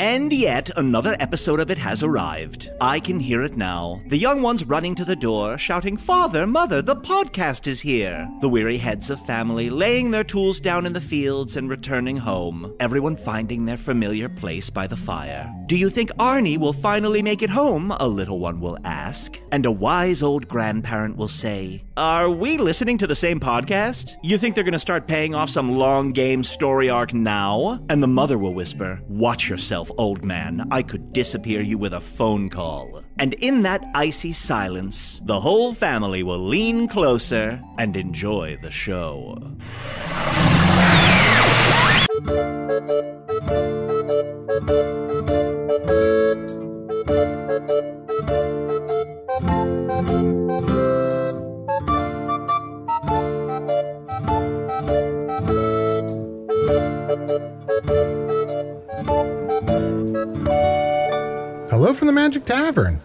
And yet, another episode of it has arrived. I can hear it now. The young ones running to the door, shouting, Father, Mother, the podcast is here. The weary heads of family laying their tools down in the fields and returning home. Everyone finding their familiar place by the fire. Do you think Arnie will finally make it home? A little one will ask. And a wise old grandparent will say, Are we listening to the same podcast? You think they're going to start paying off some long game story arc now? And the mother will whisper, Watch yourself, old man. I could disappear you with a phone call. And in that icy silence, the whole family will lean closer and enjoy the show. From the Magic Tavern,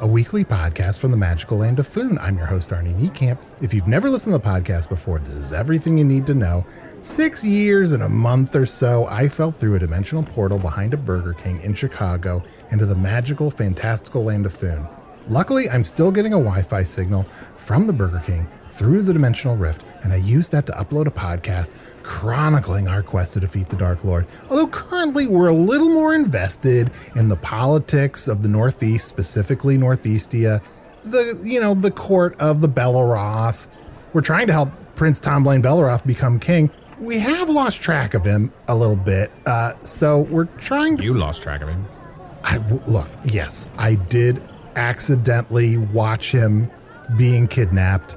a weekly podcast from the magical land of Foon. I'm your host, Arnie Niekamp. If you've never listened to the podcast before, this is everything you need to know. Six years and a month or so, I fell through a dimensional portal behind a Burger King in Chicago into the magical, fantastical land of Foon. Luckily, I'm still getting a Wi Fi signal from the Burger King through the dimensional rift, and I used that to upload a podcast chronicling our quest to defeat the Dark Lord. Although currently we're a little more invested in the politics of the Northeast, specifically Northeastia, the you know the court of the Belaroths. We're trying to help Prince Tomblain Belaroth become king. We have lost track of him a little bit, uh, so we're trying to You lost track of him. I look, yes, I did accidentally watch him being kidnapped,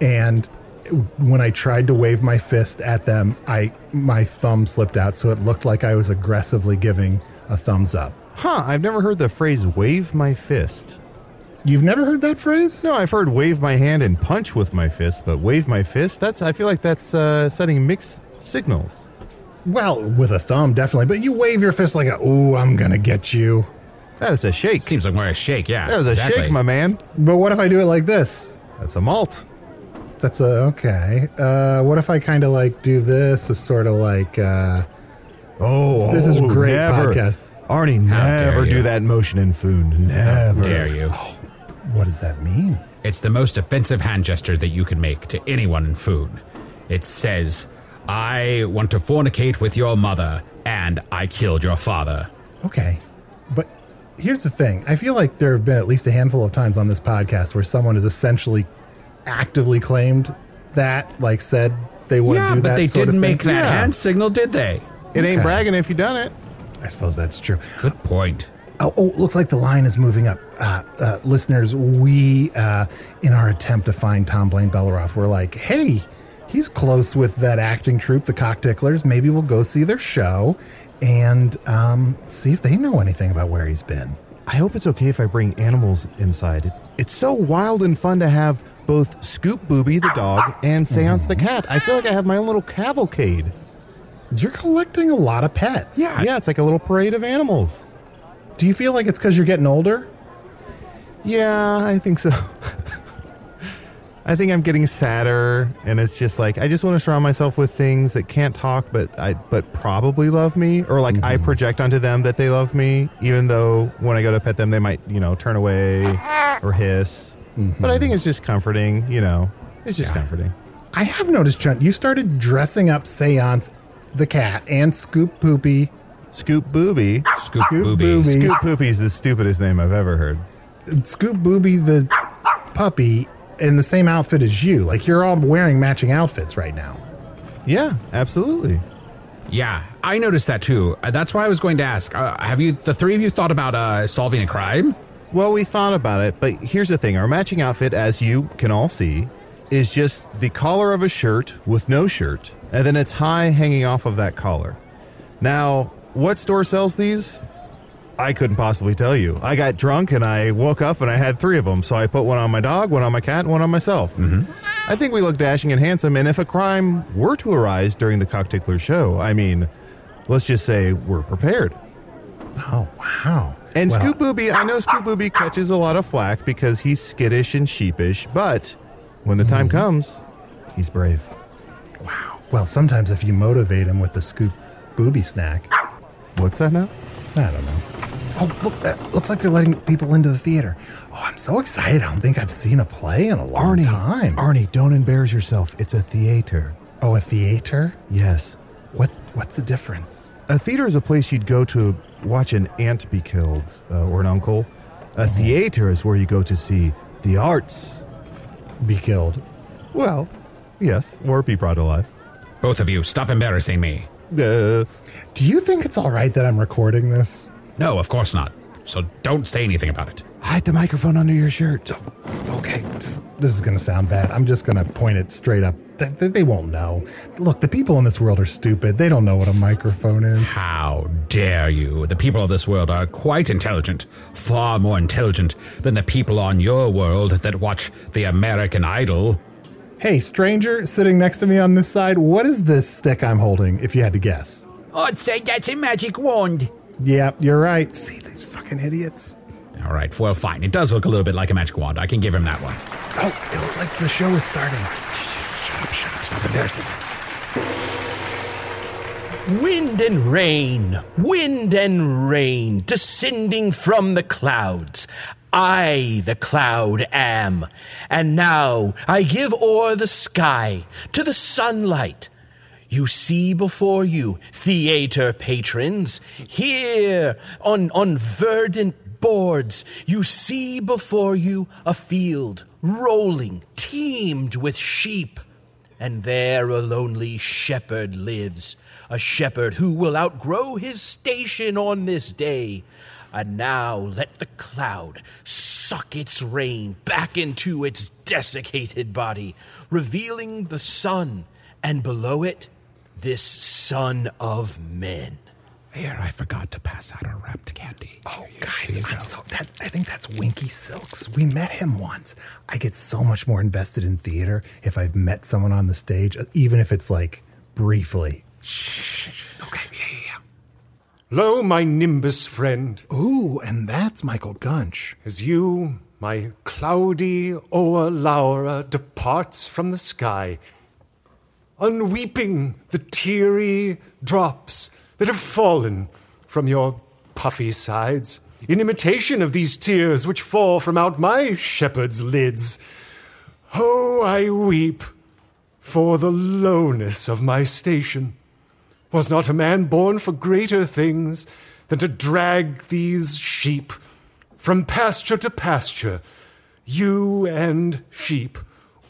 and when I tried to wave my fist at them, I my thumb slipped out, so it looked like I was aggressively giving a thumbs up. Huh, I've never heard the phrase wave my fist. You've never heard that phrase? No, I've heard wave my hand and punch with my fist, but wave my fist, that's I feel like that's uh, sending mixed signals. Well, with a thumb, definitely, but you wave your fist like a, ooh, I'm gonna get you. That is a shake. Seems like more a shake, yeah. that was a exactly. shake, my man. But what if I do it like this? That's a malt. That's a, okay. Uh, what if I kind of like do this as sort of like, uh, Oh, This is oh, great never. podcast. Arnie, How never do that motion in Foon. Never. Dare you. what does that mean? It's the most offensive hand gesture that you can make to anyone in Foon. It says, I want to fornicate with your mother, and I killed your father. Okay. But here's the thing I feel like there have been at least a handful of times on this podcast where someone has essentially actively claimed that, like said they want to yeah, do but that they sort didn't of thing. make that Yeah. hand signal, did they? It ain't Okay. bragging if you done it. I suppose that's true. Good point. Oh, oh, looks like the line is moving up. Uh, uh, listeners, we, uh, in our attempt to find Tomblain Belaroth, we're like, hey, he's close with that acting troupe, the Cockticklers. Maybe we'll go see their show and um, see if they know anything about where he's been. I hope it's okay if I bring animals inside. It's so wild and fun to have both Scoop Booby the dog and Seance the cat. I feel like I have my own little cavalcade. You're collecting a lot of pets. Yeah, Yeah, it's like a little parade of animals. Do you feel like it's because you're getting older? Yeah, I think so. I think I'm getting sadder, and it's just like I just want to surround myself with things that can't talk, but I but probably love me, or like I mm-hmm. project onto them that they love me, even though when I go to pet them, they might you know turn away or hiss. But I think it's just comforting, you know. It's just comforting. I have noticed, Chunt, you started dressing up Seance, the cat, and Scoop Poopy. Scoop Booby. Scoop Scoop booby. Booby. Scoop Poopy is the stupidest name I've ever heard. Scoop Booby, the puppy, in the same outfit as you. Like you're all wearing matching outfits right now. Yeah, absolutely. Yeah, I noticed that too. Uh, that's why I was going to ask. Uh, have you, the three of you, thought about uh, solving a crime? Well, we thought about it, but here's the thing our matching outfit, as you can all see, is just the collar of a shirt with no shirt, and then a tie hanging off of that collar. Now, what store sells these? I couldn't possibly tell you. I got drunk and I woke up and I had three of them, so I put one on my dog, one on my cat, and one on myself. Mm-hmm. I think we look dashing and handsome, and if a crime were to arise during the Cocktickler show, I mean, let's just say we're prepared. Oh wow! And Well, Scoop Booby, I know Scoop Booby catches a lot of flack because he's skittish and sheepish, but when the time mm-hmm. comes, he's brave. Wow. Well, sometimes if you motivate him with the Scoop Booby snack, What's that now? I don't know. Oh, look! That looks like they're letting people into the theater. Oh, I'm so excited! I don't think I've seen a play in a long time. Arnie, don't embarrass yourself. It's a theater. oh, a theater? Yes. What? What's the difference? A theater is a place you'd go to watch an aunt be killed uh, or an uncle. A theater is where you go to see the arts. Be killed. Well, yes, or be brought alive. Both of you, stop embarrassing me. Uh, Do you think it's all right that I'm recording this? No, of course not. So don't say anything about it. hide the microphone under your shirt. Okay, this, this is going to sound bad. I'm just going to point it straight up. They, they, they won't know. Look, the people in this world are stupid. They don't know what a microphone is. How dare you? The people of this world are quite intelligent, far more intelligent than the people on your world that watch the American Idol. Hey, stranger sitting next to me on this side, what is this stick I'm holding, if you had to guess? I'd say that's a magic wand. Yeah, you're right. See these fucking idiots? All right, well, fine. It does look a little bit like a magic wand. I can give him that one. Oh, it looks like the show is starting. Shut up, shut up, stop embarrassing. Wind and rain, wind and rain, descending from the clouds. I, the cloud, am. And now I give o'er the sky to the sunlight. You see before you, theater patrons, here on, on verdant boards, you see before you a field rolling, teemed with sheep. And there a lonely shepherd lives, a shepherd who will outgrow his station on this day. And now let the cloud suck its rain back into its desiccated body, revealing the sun, and below it, this son of men. Here, I forgot to pass out our wrapped candy. Oh, guys, I'm so that I think that's Winky Silks. We met him once. I get so much more invested in theater if I've met someone on the stage, even if it's like briefly. Shh. Okay, yeah, yeah, Lo, my nimbus friend, yeah. Ooh, and that's Michael Gunch. as you, my cloudy o'er Laura, departs from the sky, unweeping the teary drops that have fallen from your puffy sides, in imitation of these tears which fall from out my shepherd's lids. Oh, I weep for the lowness of my station. Was not a man born for greater things than to drag these sheep from pasture to pasture, ewe and sheep,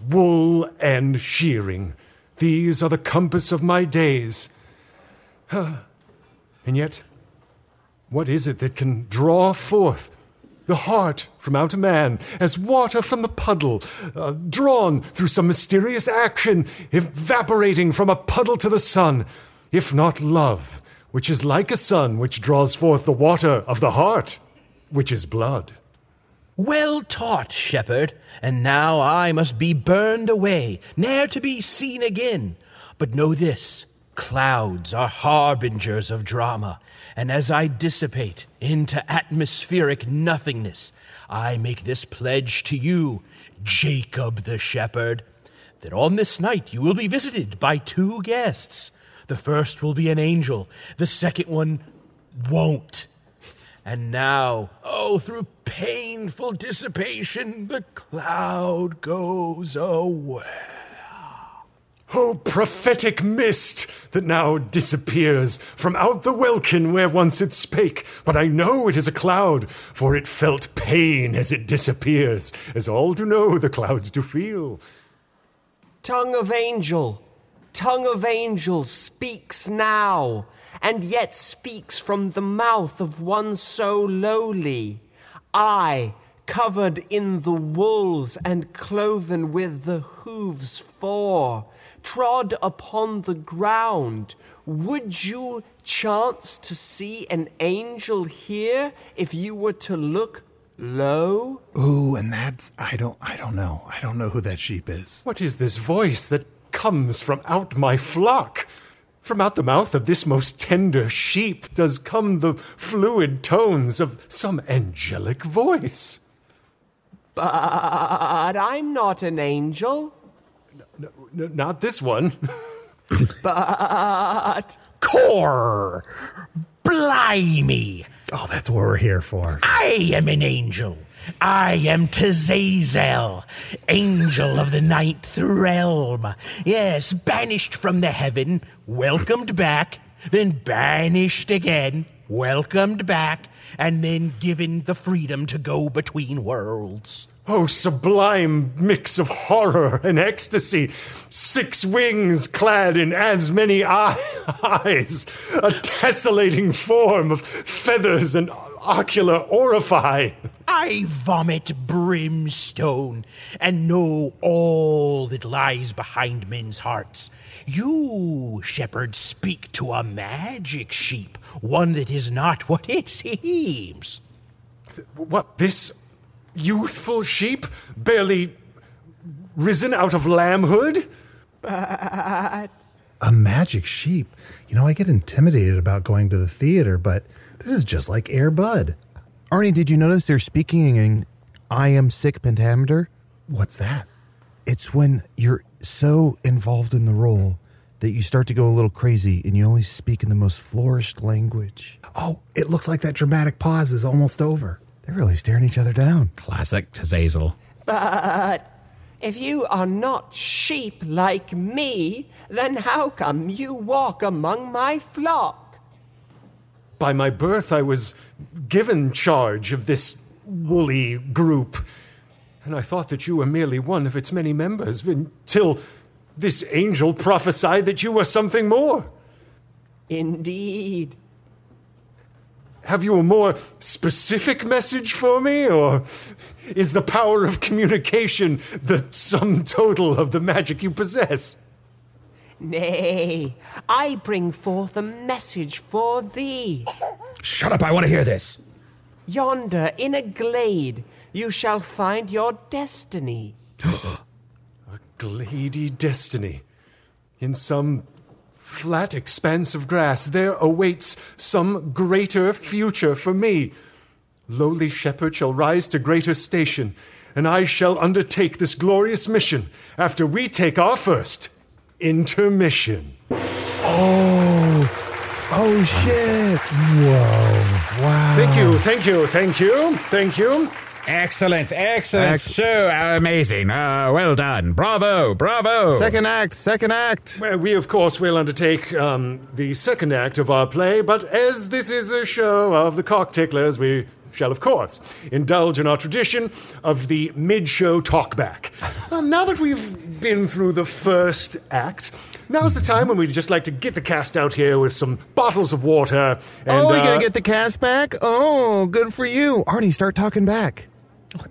wool and shearing? These are the compass of my days. And yet, what is it that can draw forth the heart from out a man as water from the puddle, uh, drawn through some mysterious action, evaporating from a puddle to the sun, if not love, which is like a sun which draws forth the water of the heart, which is blood? Well taught, shepherd, and now I must be burned away, ne'er to be seen again. But know this Clouds are harbingers of drama, and as I dissipate into atmospheric nothingness, I make this pledge to you, Jacob the shepherd, that on this night you will be visited by two guests. The first will be an angel, the second one won't. And now, oh, through painful dissipation, the cloud goes away. Oh, prophetic mist that now disappears from out the welkin where once it spake. But I know it is a cloud, for it felt pain as it disappears, as all do know the clouds do feel. Tongue of angel, tongue of angel speaks now, and yet speaks from the mouth of one so lowly. I, covered in the wools and cloven with the hooves four, trod upon the ground. Would you chance to see an angel here if you were to look low? Ooh, and that's I don't I don't know. I don't know who that sheep is. What is this voice that comes from out my flock? From out the mouth of this most tender sheep does come the fluid tones of some angelic voice. But I'm not an angel. N- not this one. But Core! Blimey! Oh, that's what we're here for. I am an angel. I am Tazazel, angel of the ninth realm. Yes, banished from the heaven, welcomed back, then banished again, welcomed back, and then given the freedom to go between worlds. Oh, sublime mix of horror and ecstasy. Six wings clad in as many eye- eyes. A tessellating form of feathers and ocular orify. I vomit brimstone and know all that lies behind men's hearts. You, shepherd, speak to a magic sheep, one that is not what it seems. What, this youthful sheep? Barely risen out of lambhood? But. A magic sheep. You know, I get intimidated about going to the theater, but this is just like Air Bud. Arnie, did you notice they're speaking in I am sick pentameter? What's that? It's when you're so involved in the role that you start to go a little crazy and you only speak in the most flourished language. Oh, it looks like that dramatic pause is almost over. They're really staring each other down. Classic Tazazel. but if you are not sheep like me, then how come you walk among my flock? By my birth, I was given charge of this woolly group, and I thought that you were merely one of its many members until this angel prophesied that you were something more. Indeed. Have you a more specific message for me, or is the power of communication the sum total of the magic you possess? Nay, I bring forth a message for thee. Shut up, I want to hear this. Yonder, in a glade, you shall find your destiny. A glady destiny. In some flat expanse of grass, there awaits some greater future for me. Lowly shepherd shall rise to greater station, and I shall undertake this glorious mission after we take our first intermission. Oh oh shit! Whoa. Wow. Thank you, thank you, thank you, thank you. Excellent, excellent. Ex- so amazing. Uh, well done. Bravo, bravo. Second act, second act. Well, we, of course, will undertake um, the second act of our play, but as this is a show of the cockticklers, we shall, of course, indulge in our tradition of the mid show talkback. Now that we've been through the first act, now's the time when we'd just like to get the cast out here with some bottles of water. And, oh, you're uh, gonna get the cast back? Oh, good for you. Arnie, start talking back.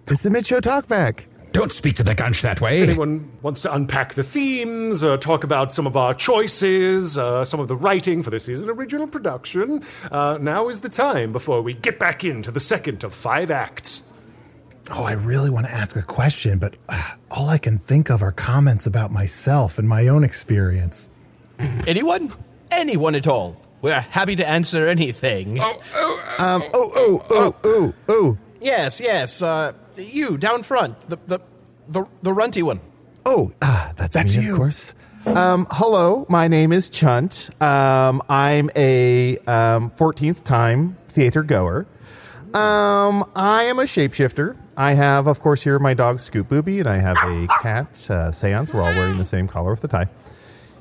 It's the mid show talk back. Don't speak to the gunch that way. anyone wants to unpack the themes, uh, talk about some of our choices, uh, some of the writing, for this is an original production, uh, now is the time before we get back into the second of five acts. Oh, I really want to ask a question, but uh, all I can think of are comments about myself and my own experience. Anyone? anyone at all. We're happy to answer anything. Oh, Um, oh, oh, oh, oh, oh. Yes, yes. Uh, you down front, the the the, the runty one. Oh, ah, that's, me, you. of course. Um, hello, my name is Chunt. Um, I'm a um, 14th time theater goer. Um, I am a shapeshifter. I have, of course, here my dog Scoop Booby, and I have a cat, uh, Seance. We're all wearing the same collar with the tie.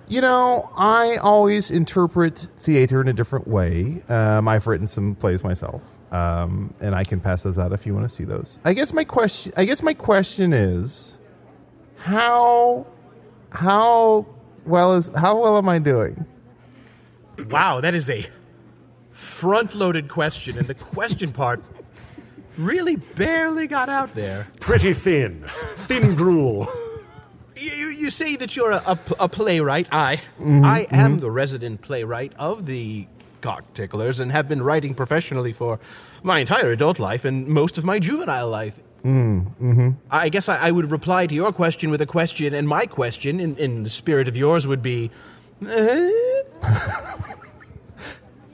You know, I always interpret theater in a different way. Um, I've written some plays myself, um, and I can pass those out if you want to see those. I guess my question, I guess my question is, how, how well is how well am I doing? Wow, that is a front-loaded question, and the question part really barely got out there. Pretty thin. Thin gruel. You, you, you say that you're a, a, a playwright. I, I am the resident playwright of the Cockticklers and have been writing professionally for my entire adult life and most of my juvenile life. Mm, mm-hmm. I guess I, I would reply to your question with a question, and my question, in, in the spirit of yours, would be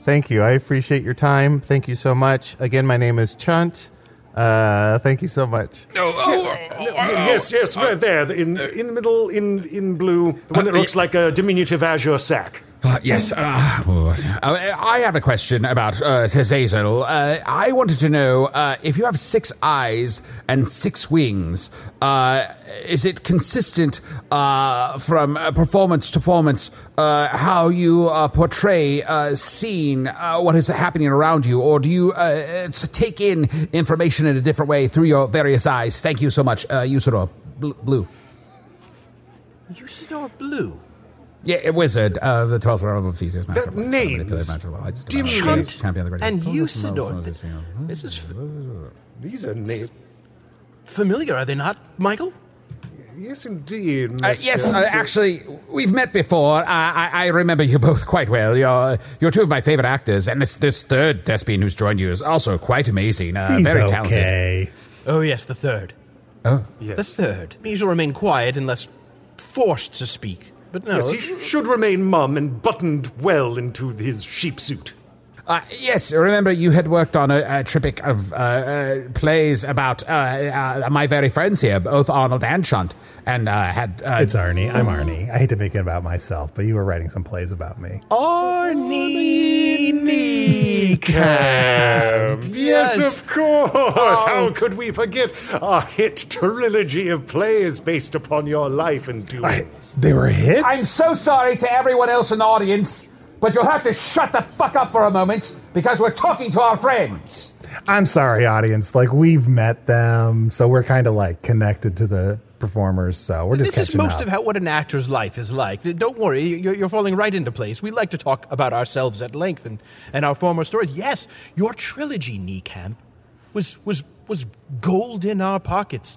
Thank you. I appreciate your time. Thank you so much. Again, my name is Chunt. Uh, thank you so much. Oh, oh, oh, yes, yes, right there, in in the middle, in in blue, the one that looks like a diminutive azure sack. Uh, yes, uh, uh, I have a question about uh, Zazel. Uh, I wanted to know uh, if you have six eyes and six wings, uh, is it consistent from performance to performance how you portray uh, scene, what is happening around you, or do you take in information in a different way through your various eyes? Thank you so much, uh, Usidore. Bl- Blue. Usidore Blue. Yeah, a wizard of the 12th realm of Theseus. master That of name's manipulative magical lights, dim- divine Chunt champion of the and greatest. Usidore. Th- This is f- These are names. familiar, are they not, Michael? Yes, indeed. Uh, yes, uh, actually, we've met before. Uh, I, I remember you both quite well. You're, you're two of my favorite actors, and this, this third thespian who's joined you is also quite amazing. Uh, He's very talented. okay. Oh, yes, the third. Oh, Yes. The third. He shall remain quiet unless forced to speak. But no. Yes, he uh, sh- should remain mum and buttoned well into his sheep suit. Uh, yes, remember you had worked on a, a triptych of uh, uh, plays about uh, uh, my very friends here, both Arnold and Chunt, and uh, had. Uh, It's Arnie. I'm Arnie. I hate to make it about myself, but you were writing some plays about me. Arnie Camp. Yes, Yes. of course. How could we forget our hit trilogy of plays based upon your life and doings? They were hits. I'm so sorry to everyone else in the audience, but you'll have to shut the fuck up for a moment because we're talking to our friends. I'm sorry, audience. Like we've met them, so we're kind of like connected to the performers. So we're just This is most up. of how, what an actor's life is like. Don't worry, you're, you're falling right into place. We like to talk about ourselves at length and, and our former stories. Yes, your trilogy, Knee Camp, was, was, was gold in our pockets.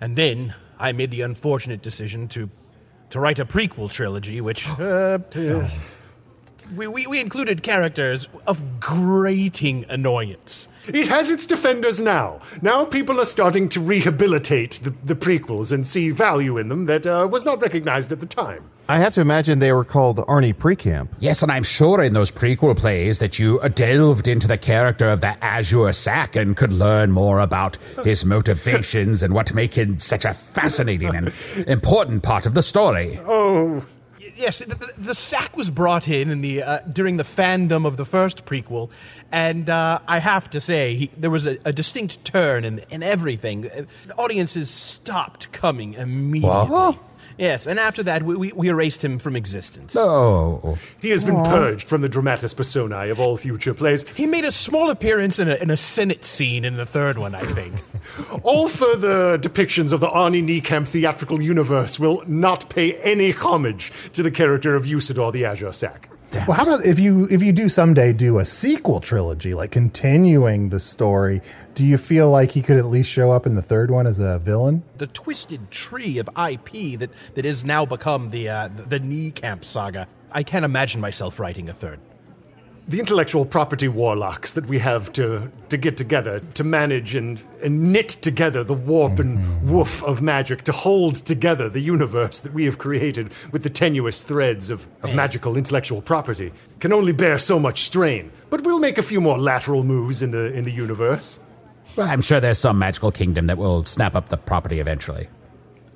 And then I made the unfortunate decision to, to write a prequel trilogy, which uh, we, we, we included characters of grating annoyance. It has its defenders now. Now people are starting to rehabilitate the, the prequels and see value in them that uh, was not recognized at the time. I have to imagine they were called Arnie Precamp. Yes, and I'm sure in those prequel plays that you uh, delved into the character of the Azure Sack and could learn more about his motivations and what make him such a fascinating and important part of the story. Oh, Yes, the, the, sack was brought in in the uh, during the fandom of the first prequel, and uh, I have to say he, there was a, a distinct turn in, in everything. Uh, The audiences stopped coming immediately. Yes, and after that we, we, we erased him from existence. Oh. he has been purged from the dramatis personae of all future plays. He made a small appearance in a, in a Senate scene in the third one, I think. All further depictions of the Arnie Niekamp theatrical universe will not pay any homage to the character of Usidore the Azure Sack. Well, how about if you if you do someday do a sequel trilogy, like continuing the story? Do you feel like he could at least show up in the third one as a villain? the twisted tree of IP that, that has now become the uh, the knee camp saga. I can't imagine myself writing a third. The intellectual property warlocks that we have to, to get together, to manage and, and knit together the warp and mm-hmm. woof of magic, to hold together the universe that we have created with the tenuous threads of, of magical intellectual property, can only bear so much strain. But we'll make a few more lateral moves in the, in the universe. Well, I'm sure there's some magical kingdom that will snap up the property eventually.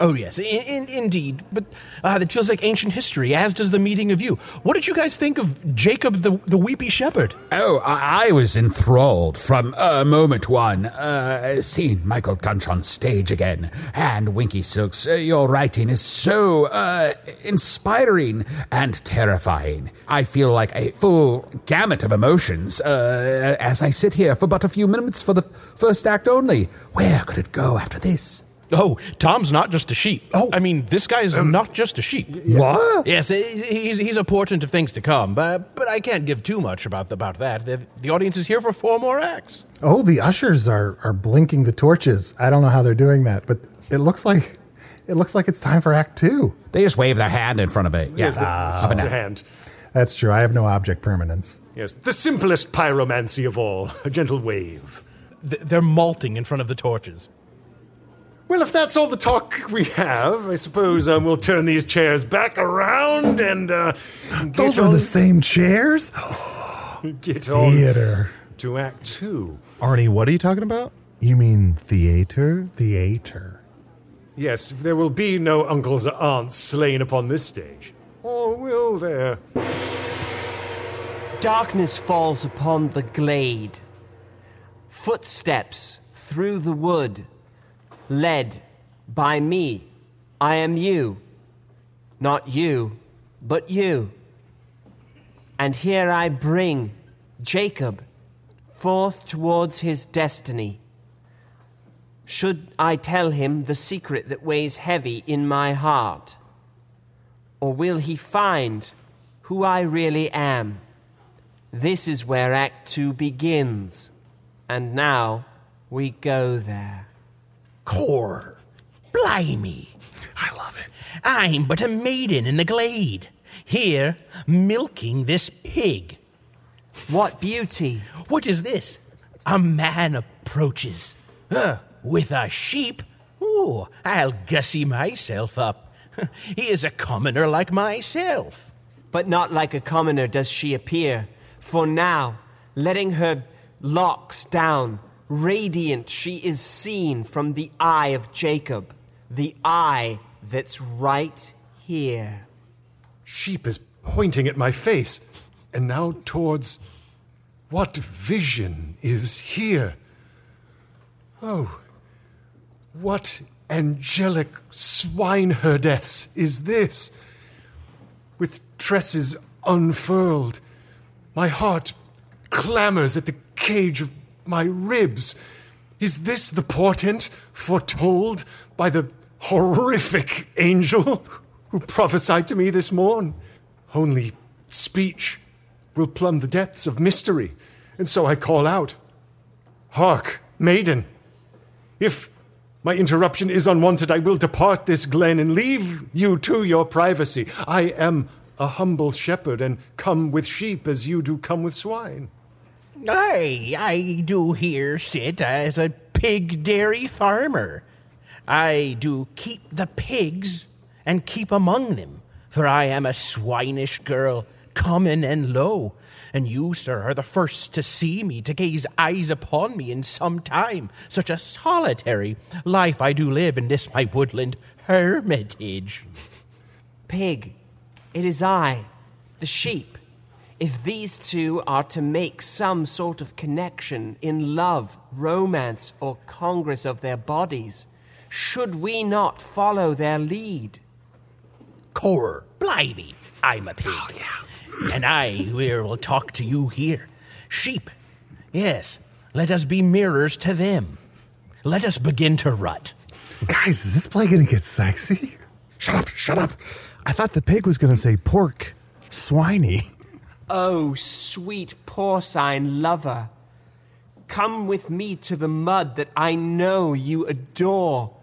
Oh, yes, in, in, indeed. But uh, that feels like ancient history, as does the meeting of you. What did you guys think of Jacob the, the Weepy Shepherd? Oh, I, I was enthralled from uh, moment one. Uh, seeing Michael Gunch on stage again. And Winky Silks, uh, your writing is so uh, inspiring and terrifying. I feel like a full gamut of emotions uh, as I sit here for but a few minutes for the first act only. Where could it go after this? Oh, Tom's not just a sheep. Oh. I mean, this guy's um, not just a sheep. What? Yes, he's, he's a portent of things to come, but, but I can't give too much about, about that. The, the audience is here for four more acts. Oh, the ushers are are blinking the torches. I don't know how they're doing that, but it looks like it looks like it's time for Act Two. They just wave their hand in front of it. Yeah. Yes, the, Up and it's a down. hand. That's true. I have no object permanence. Yes, the simplest pyromancy of all, a gentle wave. Th- They're malting in front of the torches. Well, if that's all the talk we have, I suppose um, we'll turn these chairs back around and uh, get, Those are on, the same chairs. get on Theater. to Act Two. Arnie, what are you talking about? You mean theater? Theater. Yes, there will be no uncles or aunts slain upon this stage. Or will there? Darkness falls upon the glade. Footsteps through the wood, led by me. I am you. Not you, but you. And here I bring Jacob forth towards his destiny. Should I tell him the secret that weighs heavy in my heart? Or will he find who I really am? This is where Act Two begins. And now we go there. Core, blimey. I love it. I'm but a maiden in the glade, here milking this pig. What beauty! What is this? A man approaches. Uh, with a sheep? Ooh, I'll gussy myself up. he is a commoner like myself. But not like a commoner does she appear. For now, letting her locks down, radiant she is seen from the eye of Jacob, the eye that's right here. Sheep is pointing at my face, and now towards. What vision is here? Oh, what angelic swineherdess is this? With tresses unfurled, my heart clamors at the cage of my ribs. Is this the portent foretold by the horrific angel who prophesied to me this morn? Only speech will plumb the depths of mystery, and so I call out Hark, maiden! If my interruption is unwanted, I will depart this glen and leave you to your privacy. I am a humble shepherd and come with sheep as you do come with swine. I, I do here sit as a pig dairy farmer. I do keep the pigs and keep among them, for I am a swinish girl, common and low. And you, sir, are the first to see me, to gaze eyes upon me in some time. Such a solitary life I do live in this my woodland hermitage. Pig, it is I, the sheep. If these two are to make some sort of connection in love, romance, or congress of their bodies, should we not follow their lead? Cor, blimey, I'm a pig. Oh, and I we will talk to you here. Sheep, yes, let us be mirrors to them. Let us begin to rut. Guys, is this play going to get sexy? Shut up, shut up. I thought the pig was going to say pork. Swiney. Oh, sweet porcine lover, come with me to the mud that I know you adore.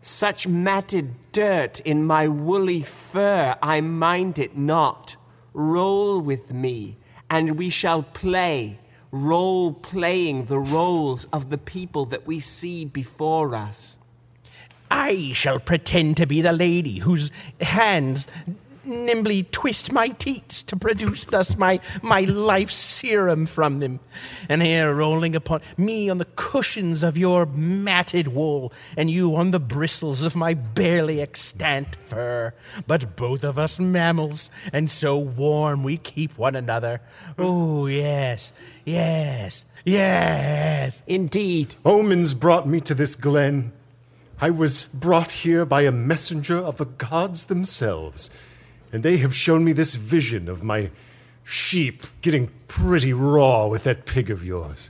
Such matted dirt in my woolly fur, I mind it not. Roll with me and we shall play, role playing the roles of the people that we see before us. I shall pretend to be the lady whose hands nimbly twist my teats to produce thus my, my life serum from them, and here rolling upon me on the cushions of your matted wool, and you on the bristles of my barely extant fur. But both of us mammals, and so warm we keep one another. Oh, yes, yes, yes. Indeed, Omens brought me to this glen. I was brought here by a messenger of the gods themselves, and they have shown me this vision of my sheep getting pretty raw with that pig of yours.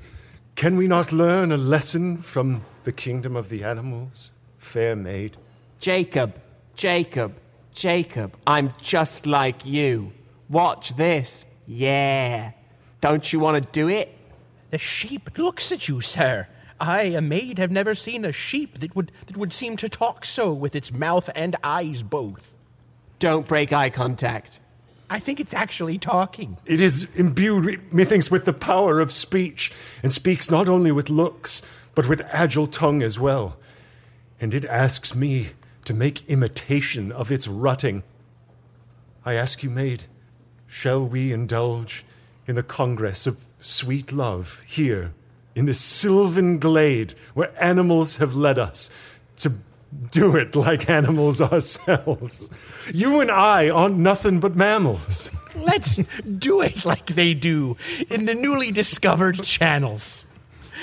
Can we not learn a lesson from the kingdom of the animals, fair maid? Jacob, Jacob, Jacob, I'm just like you. Watch this. Yeah. Don't you want to do it? The sheep looks at you, sir. I, a maid, have never seen a sheep that would that would seem to talk so with its mouth and eyes both. Don't break eye contact. I think it's actually talking. It is imbued, methinks, with the power of speech, and speaks not only with looks, but with agile tongue as well. And it asks me to make imitation of its rutting. I ask you, maid, shall we indulge in the congress of sweet love here, in this sylvan glade where animals have led us to do it like animals ourselves? You and I aren't nothing but mammals. Let's do it like they do in the newly discovered channels.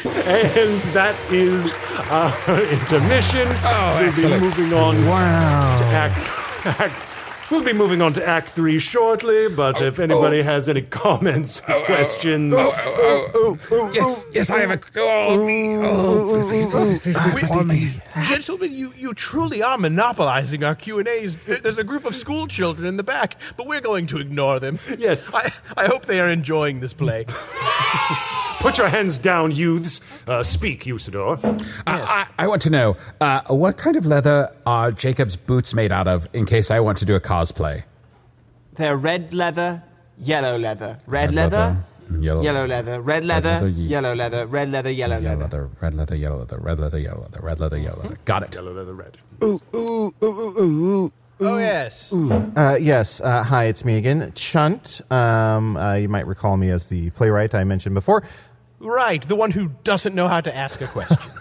And that is our intermission. Oh, we'll excellent. be moving on to act, act. We'll be moving on to Act Three shortly, but if oh, anybody oh. has any comments, oh, questions, Yes, yes, I have a. Oh, me. Oh, please, please, please, please, call me. Gentlemen, you, you truly are monopolizing our Q&As. There's a group of school children in the back, but we're going to ignore them. Yes. I, I hope they are enjoying this play. put your hands down, youths. Uh, speak, Usidore. I, I want to know uh, what kind of leather are Jacob's boots made out of in case I want to do a cosplay? They're red leather, yellow leather. Red, Red leather, leather, yellow- yellow leather. Red leather, leather, ye- yellow leather. Red leather, yellow, Yellow leather. leather, red leather, yellow leather, red leather, yellow leather, red leather, yellow leather. Got it. Yellow leather, red. Ooh, ooh, ooh, ooh, ooh, ooh. Oh, yes. Uh, yes. Uh, hi, it's me again, Chunt. Um, uh, you might recall me as the playwright I mentioned before. Right, the one who doesn't know how to ask a question.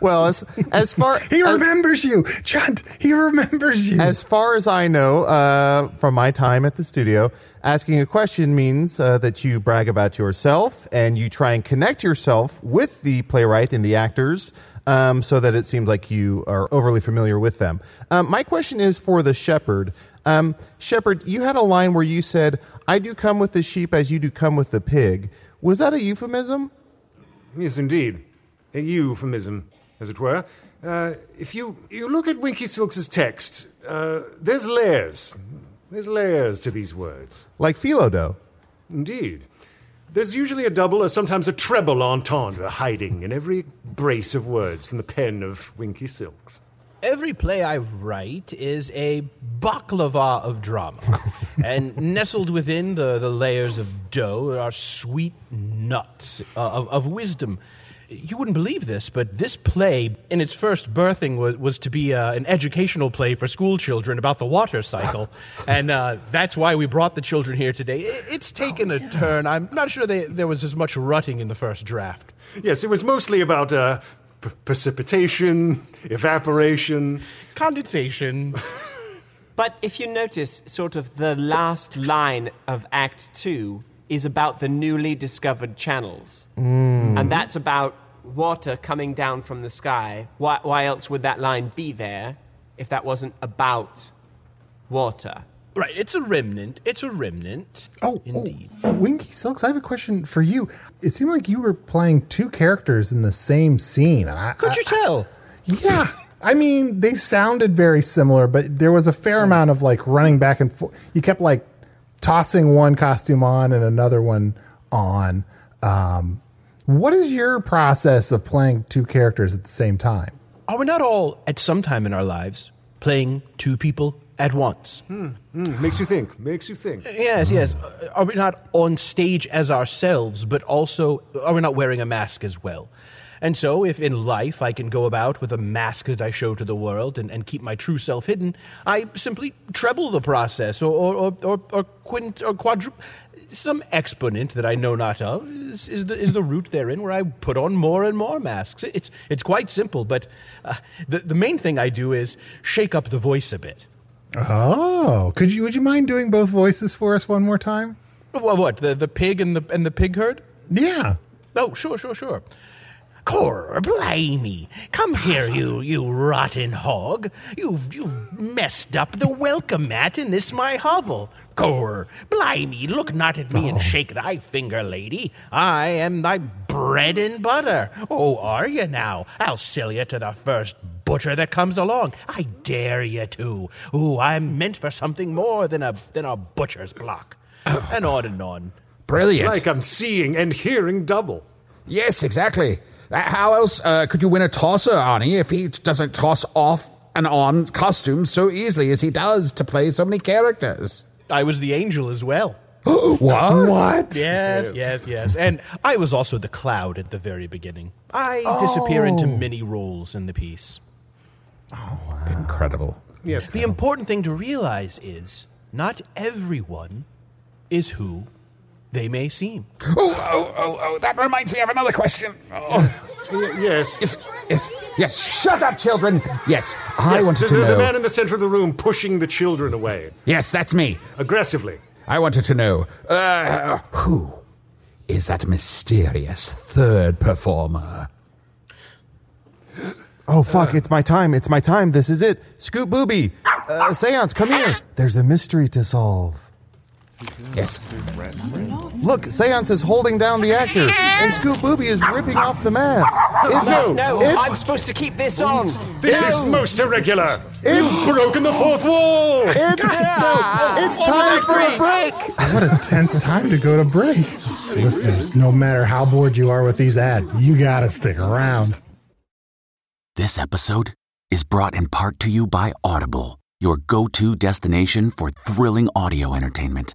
Well, as as far He as, remembers you, Chunt. He remembers you. as far as I know, uh, from my time at the studio, asking a question means uh, that you brag about yourself and you try and connect yourself with the playwright and the actors. Um, so that it seems like you are overly familiar with them. Um, my question is for the shepherd. Um, shepherd, you had a line where you said, "I do come with the sheep as you do come with the pig." Was that a euphemism? Yes, indeed. A euphemism, as it were. Uh, if you, you look at Winky Silks' text, uh, there's layers. There's layers to these words. Like phyllo dough. Indeed. There's usually a double or sometimes a treble entendre hiding in every brace of words from the pen of Winky Silks. Every play I write is a baklava of drama. and nestled within the, the layers of dough are sweet nuts uh, of, of wisdom. You wouldn't believe this, but this play, in its first birthing, was, was to be uh, an educational play for school children about the water cycle. and uh, that's why we brought the children here today. It, it's taken a turn. I'm not sure they, there was as much rutting in the first draft. Yes, it was mostly about uh, p- precipitation, evaporation. Condensation. But if you notice, sort of the last line of Act Two is about the newly discovered channels. Mm. And that's about water coming down from the sky. Why, why else would that line be there if that wasn't about water? Right, it's a remnant. It's a remnant. Oh, indeed. oh, Winky Silks, I have a question for you. It seemed like you were playing two characters in the same scene. I, Could you tell? Yeah. I mean, they sounded very similar, but there was a fair amount of like running back and forth. You kept like tossing one costume on and another one on. Um, what is your process of playing two characters at the same time? Are we not all, at some time in our lives, playing two people at once. Hmm, makes you think. Makes you think. Yes, yes. Are we not on stage as ourselves, but also are we not wearing a mask as well? And so, if in life I can go about with a mask that I show to the world and, and keep my true self hidden, I simply treble the process or, or, or, or, quint or quadruple. Some exponent that I know not of is, is, the, is the route therein where I put on more and more masks. It's, it's quite simple, but uh, the, the main thing I do is shake up the voice a bit. Oh, could you? Would you mind doing both voices for us one more time? What, what the, the pig and the, and the pig herd? Yeah. Oh, sure, sure, sure. Cor, blimey. Come here, you, you rotten hog. You've, you've messed up the welcome mat in this my hovel. Cor, blimey, look not at me and oh. shake thy finger, lady. I am thy bread and butter. Oh, are you now? I'll sell you to the first butcher that comes along. I dare you to. Ooh, I'm meant for something more than a, than a butcher's block. Oh. and on and on. Brilliant. Like I'm seeing and hearing double. Yes, exactly. How else uh, could you win a tosser, Arnie, if he doesn't toss off and on costumes so easily as he does to play so many characters? I was the angel as well. what? What? Yes, yes, yes. And I was also the cloud at the very beginning. I disappear into many roles in the piece. Oh, wow. incredible. Yes. The important thing to realize is not everyone is who they may seem. Oh, oh, oh, oh, that reminds me of another question. Oh, Y- yes. yes, yes, yes. Shut up, children. Yes, I Yes, wanted the, to the know. man in the center of the room pushing the children away Yes, that's me. aggressively. I wanted to know uh, who is that mysterious third performer? Oh fuck! It's my time. It's my time. This is it. Scoop Booby, uh, Seance, come here. There's a mystery to solve. Yes. Look, Seance is holding down the actor, and Scoop Booby is ripping off the mask. It's, No, No, it's, I'm supposed to keep this on. This is most irregular. It's- You've broken the fourth wall. it's, it's time for a break. What a tense time to go to break. Listeners, no matter how bored you are with these ads, you gotta stick around. This episode is brought in part to you by Audible, your go to destination for thrilling audio entertainment.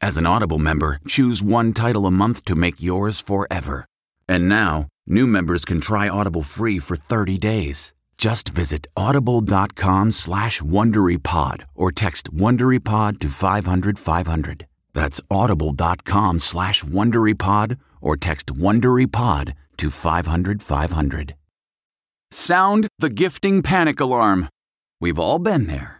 as an Audible member, choose one title a month to make yours forever. And now, new members can try Audible free for 30 days. Just visit audible.com slash WonderyPod or text WonderyPod to 500 500. That's audible.com slash WonderyPod or text WonderyPod to 500 500. Sound the gifting panic alarm. We've all been there.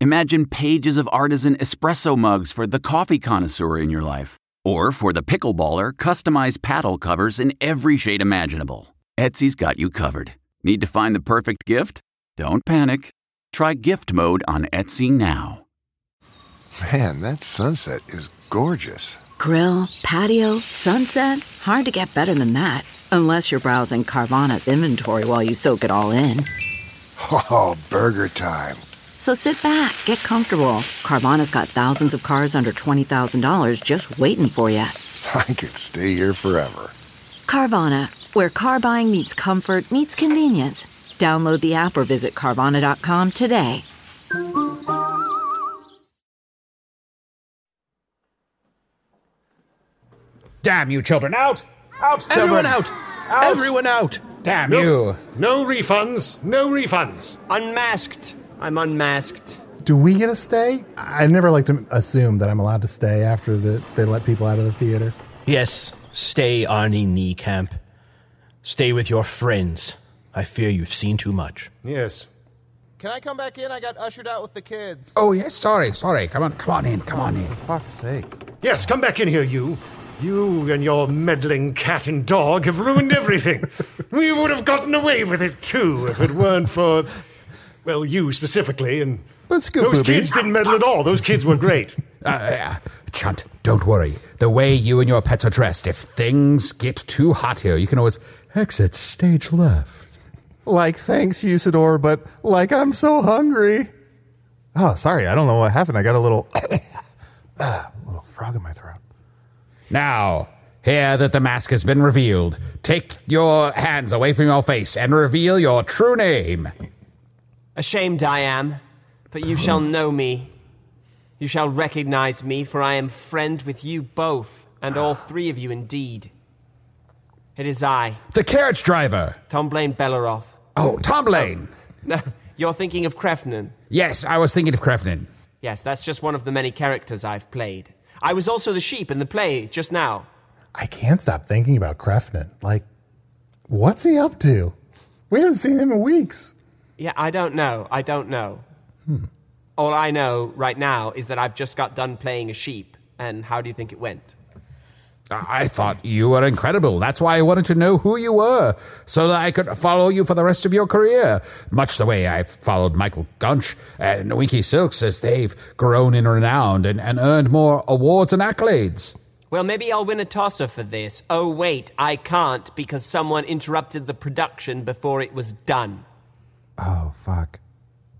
Imagine pages of artisan espresso mugs for the coffee connoisseur in your life, or for the pickleballer, customized paddle covers in every shade imaginable. Etsy's got you covered. Need to find the perfect gift? Don't panic. Try Gift Mode on Etsy now. Man, that sunset is gorgeous. Grill, patio, sunset. Hard to get better than that. Unless you're browsing Carvana's inventory while you soak it all in. Oh, burger time. So sit back, get comfortable. Carvana's got thousands of cars under $20,000 just waiting for you. I could stay here forever. Carvana, where car buying meets comfort, meets convenience. Download the app or visit Carvana.com today. Damn you, children! Out! Out, children! Everyone out! Out! Everyone out! Damn No, you! no refunds. No refunds. Unmasked. I'm unmasked. Do we get to stay? I never like to assume that I'm allowed to stay after the, they let people out of the theater. Yes, Stay, Arnie Niekamp. Stay with your friends. I fear you've seen too much. Yes. Can I come back in? I got ushered out with the kids. Oh, yes, sorry, sorry. Come on, come on in, come on in. For fuck's sake. Yes, come back in here, you. You and your meddling cat and dog have ruined everything. we would have gotten away with it, too, if it weren't for, well, you specifically. And Let's scoop, those Booby. kids didn't meddle at all. Those kids were great. Uh, uh, Chunt, don't worry. The way you and your pets are dressed, if things get too hot here, you can always exit stage left. Like, thanks, Usidore, but like I'm so hungry. Oh, sorry. I don't know what happened. I got a little, ah, little frog in my throat. Now, here that the mask has been revealed, take your hands away from your face and reveal your true name. Ashamed I am, but you shall know me. You shall recognize me, for I am friend with you both, and all three of you indeed. It is I, The carriage driver. Tom Blaine Belleroth. Oh, Tom Lane. No, you're thinking of Krefnen. Yes, I was thinking of Krefnen. Yes, that's just one of the many characters I've played. I was also the sheep in the play just now. I can't stop thinking about Krefnen. Like, what's he up to? We haven't seen him in weeks. Yeah, I don't know. I don't know. Hmm. All I know right now is that I've just got done playing a sheep. And how do you think it went? I thought you were incredible. That's why I wanted to know who you were, so that I could follow you for the rest of your career. Much the way I've followed Michael Gunch and Winky Silks as they've grown in renown and, and earned more awards and accolades. Well, maybe I'll win a tosser for this. Oh, wait, I can't because someone interrupted the production before it was done. Oh, fuck.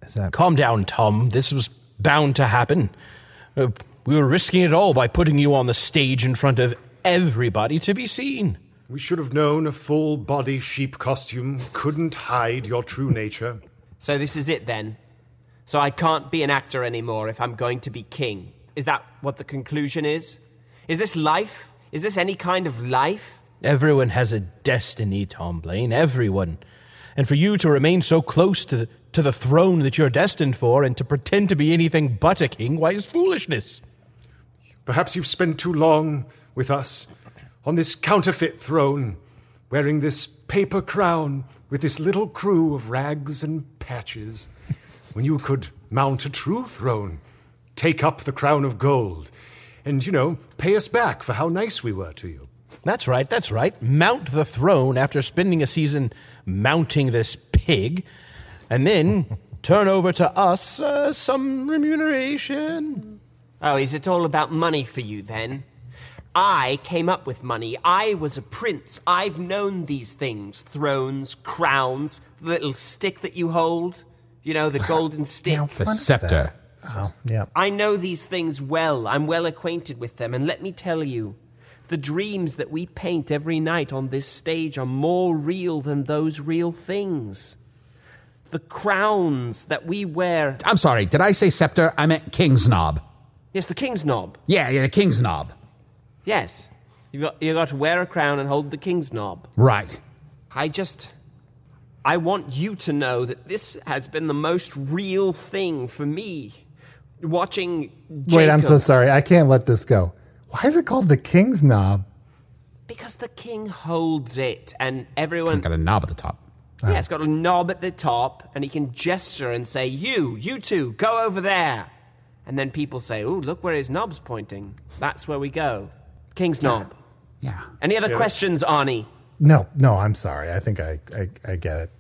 Is that. Calm down, Tom. This was bound to happen. Uh, we were risking it all by putting you on the stage in front of everybody to be seen. We should have known a full body sheep costume couldn't hide your true nature. So this is it then. So I can't be an actor anymore if I'm going to be king. Is that what the conclusion is? Is this life? Is this any kind of life? Everyone has a destiny, Tomblain. Everyone. And for you to remain so close to the, to the throne that you're destined for and to pretend to be anything but a king, why, is foolishness. Perhaps you've spent too long with us on this counterfeit throne, wearing this paper crown with this little crew of rags and patches, when you could mount a true throne, take up the crown of gold, and, you know, pay us back for how nice we were to you. That's right, that's right. Mount the throne after spending a season mounting this pig, and then turn over to us uh, some remuneration. Oh, is it all about money for you then? I came up with money. I was a prince. I've known these things thrones, crowns, the little stick that you hold. You know, the golden stick. Yeah, The scepter. Oh, yeah. I know these things well. I'm well acquainted with them. And let me tell you, the dreams that we paint every night on this stage are more real than those real things. The crowns that we wear. I'm sorry, did I say scepter? I meant king's knob. Yes, the king's knob. Yeah, yeah, the king's knob. Yes. You've got, you've got to wear a crown and hold the king's knob. Right. I just. I want you to know that this has been the most real thing for me. Watching. Jacob, Wait, I'm so sorry. I can't let this go. Why is it called the King's Knob? Because the king holds it, and everyone. Got a knob at the top. Yeah, it's got a knob at the top, and he can gesture and say, You, you two, go over there. And then people say, Oh, look where his knob's pointing. That's where we go. King's knob. Yeah. Any other questions, Arnie? No, no, I'm sorry. I think I, I, I get it.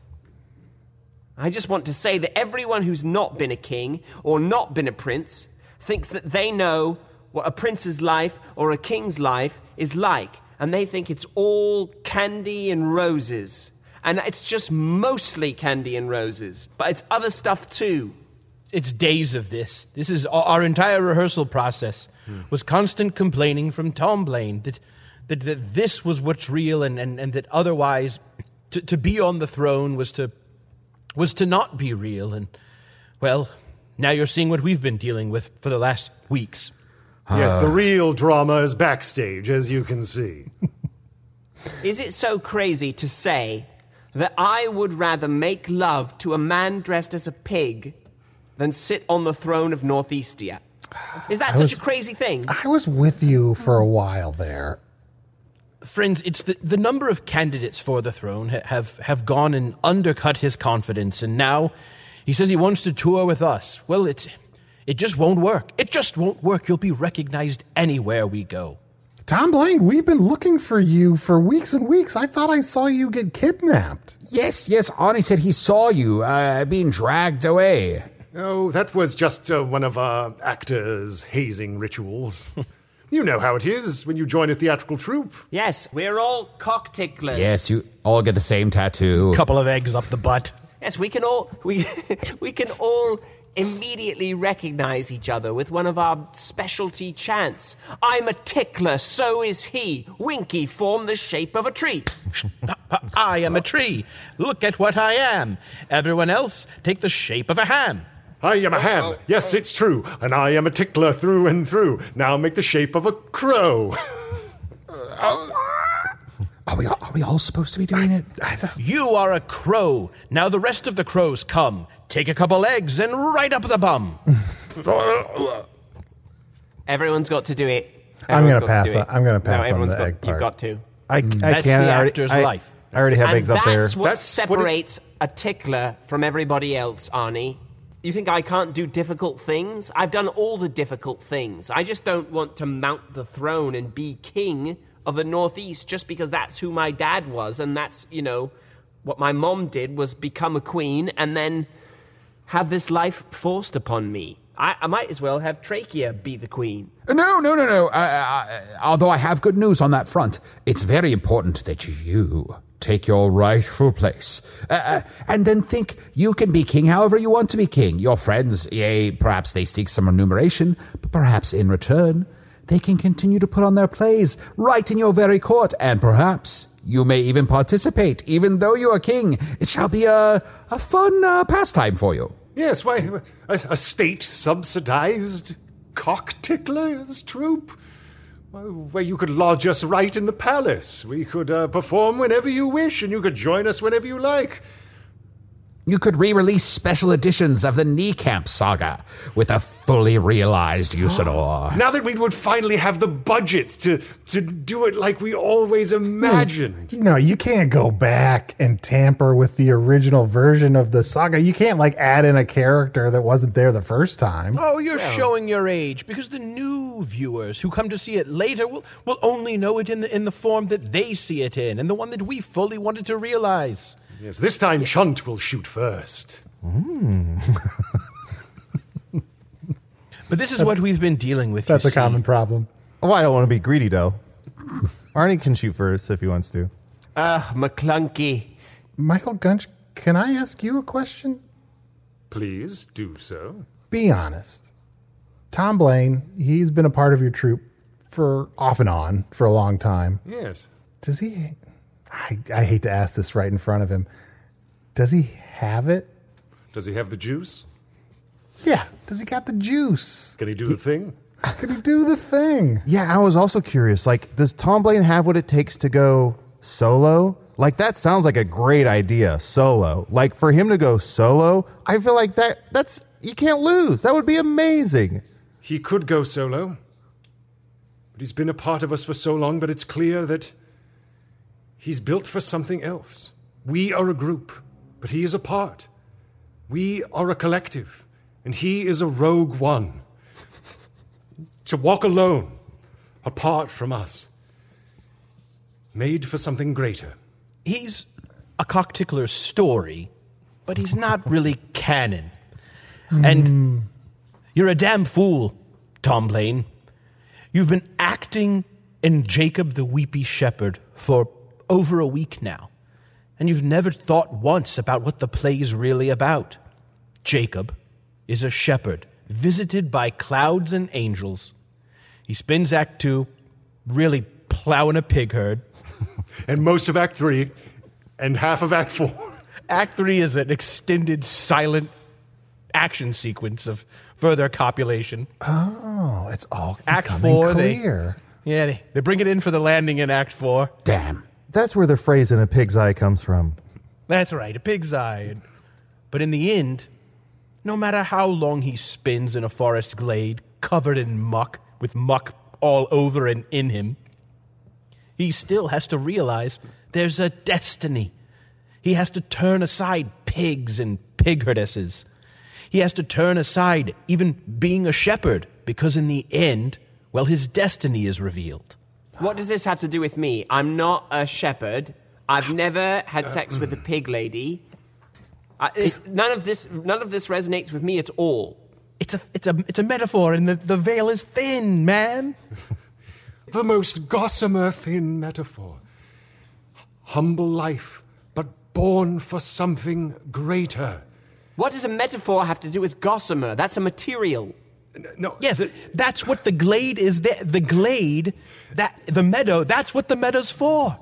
I just want to say that everyone who's not been a king or not been a prince thinks that they know what a prince's life or a king's life is like, and they think it's all candy and roses. And it's just mostly candy and roses, but it's other stuff too. It's days of this. This is our- entire rehearsal process was constant complaining from Tomblain that, that, that this was what's real and, and, and that otherwise to, to be on the throne was to was to not be real and well now you're seeing what we've been dealing with for the last weeks. Yes, the ah. real drama is backstage, as you can see. Is it so crazy to say that I would rather make love to a man dressed as a pig than sit on the throne of Northeastia? Is that such was- a crazy thing? I was with you for a while there. friends, it's the, the number of candidates for the throne ha- have, have gone and undercut his confidence, and now he says he wants to tour with us. Well, it's, it just won't work. It just won't work. You'll be recognized anywhere we go. Tomblain, we've been looking for you for weeks and weeks. I thought I saw you get kidnapped. Yes, yes, Arnie said he saw you uh, being dragged away. Oh, that was just uh, one of our actors' hazing rituals. you know how it is when you join a theatrical troupe. Yes, we're all Cockticklers. Yes, you all get the same tattoo. Couple of eggs up the butt. Yes, we can all we we can all immediately recognize each other with one of our specialty chants. I'm a tickler, so is he. Winky form the shape of a tree. I am a tree. Look at what I am. Everyone else take the shape of a ham. I am a ham. Yes, it's true. And I am a tickler through and through. Now make the shape of a crow. Are we, all, are we all supposed to be doing it? You are a crow. Now the rest of the crows come. Take a couple eggs and right up the bum. Everyone's got to do it. I'm Everyone's gonna got pass do on- it. I'm gonna pass no, on everyone's the got, egg You've part. got to. I, I That's can't. the I already, actor's I, life. I already have and eggs up there. that's what That's what it- separates a tickler from everybody else, Arnie. You think I can't do difficult things? I've done all the difficult things. I just don't want to mount the throne and be king of the Northeast just because that's who my dad was and that's, you know, what my mom did was become a queen and then have this life forced upon me. I, I might as well have Trachea be the queen. No, no, no, no. Uh, uh, although I have good news on that front, it's very important that you take your rightful place. Uh, uh, and then think you can be king however you want to be king. Your friends, yea, perhaps they seek some remuneration, but perhaps in return, they can continue to put on their plays right in your very court, and perhaps you may even participate, even though you are king. It shall be a, a fun uh, pastime for you. Yes, why, a, a state subsidized Cockticklers troupe? Where you could lodge us right in the palace. We could uh, perform whenever you wish, and you could join us whenever you like. You could re release special editions of the Niekamp saga with a fully realized Usidore. Now that we would finally have the budget to, to do it like we always imagined. No, you can't go back and tamper with the original version of the saga. You can't like add in a character that wasn't there the first time. Oh, you're showing your age because the new viewers who come to see it later will, will only know it in the, in the form that they see it in and the one that we fully wanted to realize. Yes, this time Chunt will shoot first. Hmm. But this is what we've been dealing with. That's you a see. common problem. Oh, I don't want to be greedy though. Arnie can shoot first if he wants to. Ugh, McClunky. Michael Gunch, can I ask you a question? Please do so. Be honest. Tomblain, he's been a part of your troupe for off and on for a long time. Yes. Does he? I, I hate to ask this right in front of him. Does he have it? Does he have the juice? Yeah. Does he got the juice? Can he do the thing? Can he do the thing? Yeah, I was also curious. Like, does Tomblain have what it takes to go solo? Like, that sounds like a great idea. Solo. Like, for him to go solo, I feel like that. That's you can't lose. That would be amazing. He could go solo. But he's been a part of us for so long, but it's clear that he's built for something else. We are a group, but he is a part. We are a collective, and he is a rogue one. To walk alone, apart from us, made for something greater. He's a cock tickler's story, but he's not really canon. And you're a damn fool, Tomblain. You've been acting in Jacob the Weepy Shepherd for over a week now, and you've never thought once about what the play's really about. Jacob is a shepherd visited by clouds and angels. He spends Act Two really plowing a pig herd. And most of Act Three, and half of Act Four. Act three is an extended silent action sequence of further copulation. Oh, it's all Act becoming four, they- clear. Yeah, they, they bring it in for the landing in Act four. Damn. That's where the phrase "in a pig's eye" comes from. That's right, a pig's eye. But in the end, no matter how long he spins in a forest glade covered in muck, with muck all over and in him, he still has to realize there's a destiny. He has to turn aside pigs and pigherdesses. He has to turn aside even being a shepherd because, in the end, well, his destiny is revealed. What does this have to do with me? I'm not a shepherd. I've never had uh, sex with a mm. pig lady. I, it's, none of this, none of this resonates with me at all. It's a, it's a, it's a metaphor, and the, the veil is thin, man. The most gossamer thin metaphor. Humble life, but born for something greater. What does a metaphor have to do with gossamer? That's a material. No, Yes, that's what the glade is. There. The glade, that the meadow. That's what the meadow's for.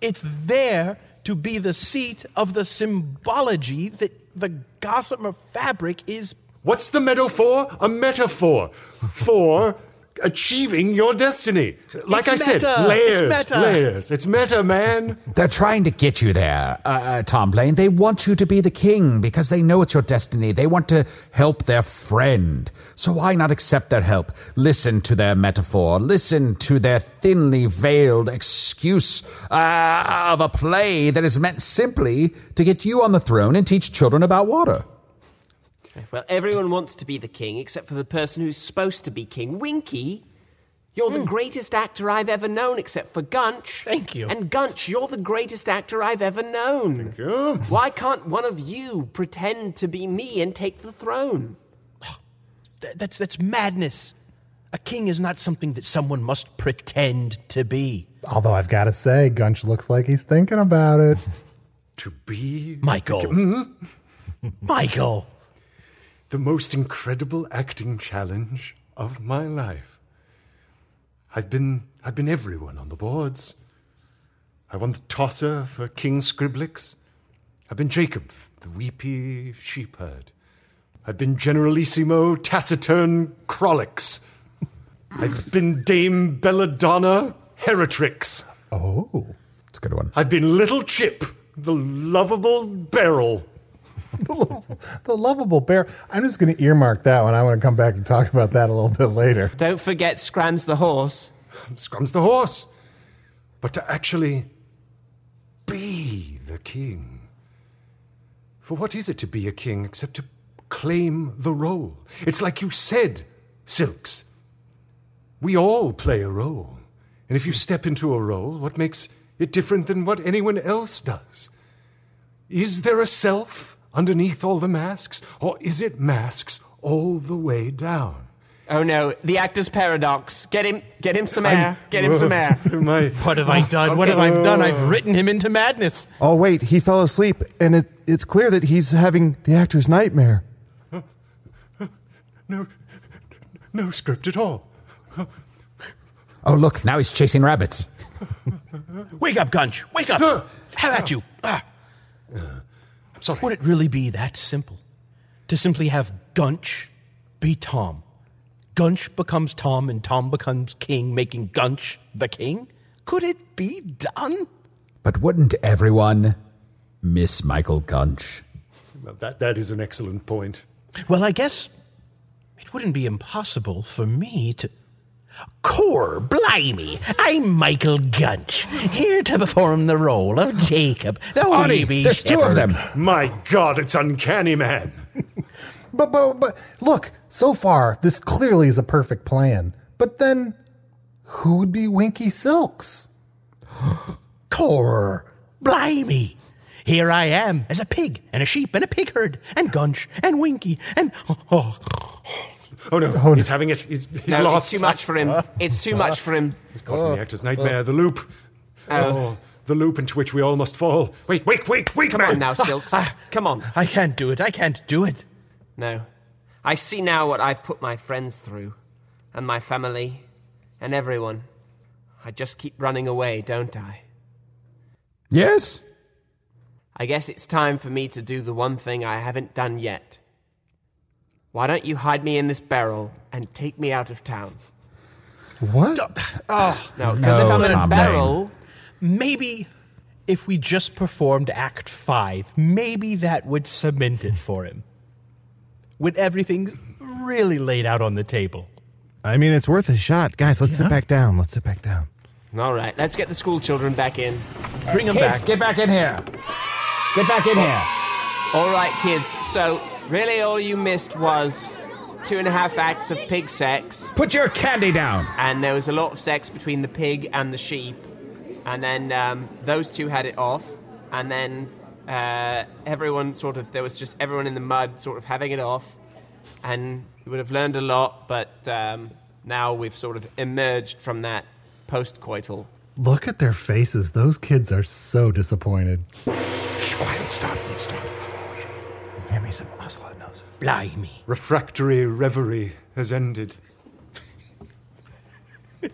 It's there to be the seat of the symbology that the gossamer fabric is. What's the meadow for? A metaphor for achieving your destiny. Like It's I said, meta. It's layers, meta. layers. It's meta, man. They're trying to get you there, uh, uh, Tomblain. They want you to be the king because they know it's your destiny. They want to help their friend. So why not accept their help? Listen to their metaphor. Listen to their thinly veiled excuse uh, of a play that is meant simply to get you on the throne and teach children about water. Well, everyone wants to be the king except for the person who's supposed to be king. Winky, you're the hmm. greatest actor I've ever known except for Gunch. Thank you. And Gunch, you're the greatest actor I've ever known. Thank you. Why can't one of you pretend to be me and take the throne? Th- That's that's madness. A king is not something that someone must pretend to be. Although I've got to say, Gunch looks like he's thinking about it. To be Michael. Michael. The most incredible acting challenge of my life. I've been I've been everyone on the boards. I won the tosser for King Scriblix. I've been Jacob, the weepy sheepherd. I've been Generalissimo Taciturn Crolix. I've been Dame Belladonna Heratrix. Oh, It's a good one. I've been Little Chip, the lovable barrel. the lovable bear. I'm just going to earmark that one. I want to come back and talk about that a little bit later. Don't forget Scrams the horse. Scrum's the horse. But to actually be the king. For what is it to be a king except to claim the role? It's like you said, Silks. We all play a role. And if you step into a role, what makes it different than what anyone else does? Is there a self underneath all the masks? Or is it masks all the way down? Oh no, the actor's paradox. Get him, get him some air. Get him some air. My, What have I done? What have I done? I've written him into madness. Oh, wait, he fell asleep, and it, it's clear that he's having the actor's nightmare. no, no script at all. Oh, look, now he's chasing rabbits. Wake up, Gunch. Wake up. How about you? Ah. I'm sorry. Would it really be that simple? To simply have Gunch be Tom? Gunch becomes Tom and Tom becomes king, making Gunch the king? Could it be done? But wouldn't everyone miss Michael Gunch? Well, that, that is an excellent point. Well, I guess it wouldn't be impossible for me to. Core, blimey! I'm Michael Gunch, here to perform the role of Jacob, the Arnie, weepy there's two of them. My God, it's uncanny, man. But, but, but look, so far, this clearly is a perfect plan. But then, who would be Winky Silks? Core, blimey! Here I am as a pig and a sheep and a pig herd and Gunch and Winky and oh, Oh no, he's having it. He's, he's No, lost. it's too much for him. It's too much for him. He's caught in the actor's nightmare. The loop. Oh. the loop into which we all must fall. Wait, wait, wait, wait, Come man. on now, Silks. ah, Come on. I can't do it. I can't do it. No. I see now what I've put my friends through, and my family, and everyone. I just keep running away, don't I? Yes? I guess it's time for me to do the one thing I haven't done yet. Why don't you hide me in this barrel and take me out of town? What? Oh, No, because if I'm in a Tom barrel, maybe if we just performed Act Five, maybe that would cement it for him. With everything really laid out on the table. I mean, it's worth a shot. Guys, let's sit back down. Let's sit back down. All right, let's get the school children back in. Bring them Kids, back. get back in here. Get back in here. All right, kids. So, really, all you missed was two and a half acts of pig sex, Put your candy down. and there was a lot of sex between the pig and the sheep, and then um, those two had it off, and then uh, everyone sort of there was just everyone in the mud sort of having it off, and you would have learned a lot, but um, now we've sort of emerged from that post-coital. Look at their faces. Those kids are so disappointed. Quiet, it's starting, it's starting. Hand me some Oslo nose. Blimey. Refractory reverie has ended.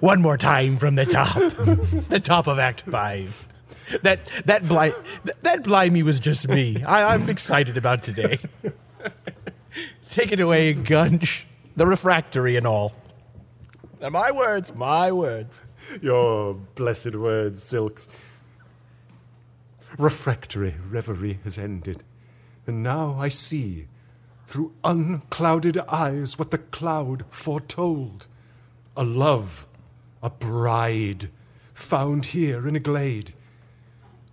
One more time from the top. the top of Act Five. That that bli- that, that blimey was just me. I, I'm excited about today. Take it away, Gunch. The refractory and all. They're my words, my words. Your blessed words, Silks. Refractory reverie has ended, and now I see, through unclouded eyes, what the cloud foretold a love, a bride, found here in a glade.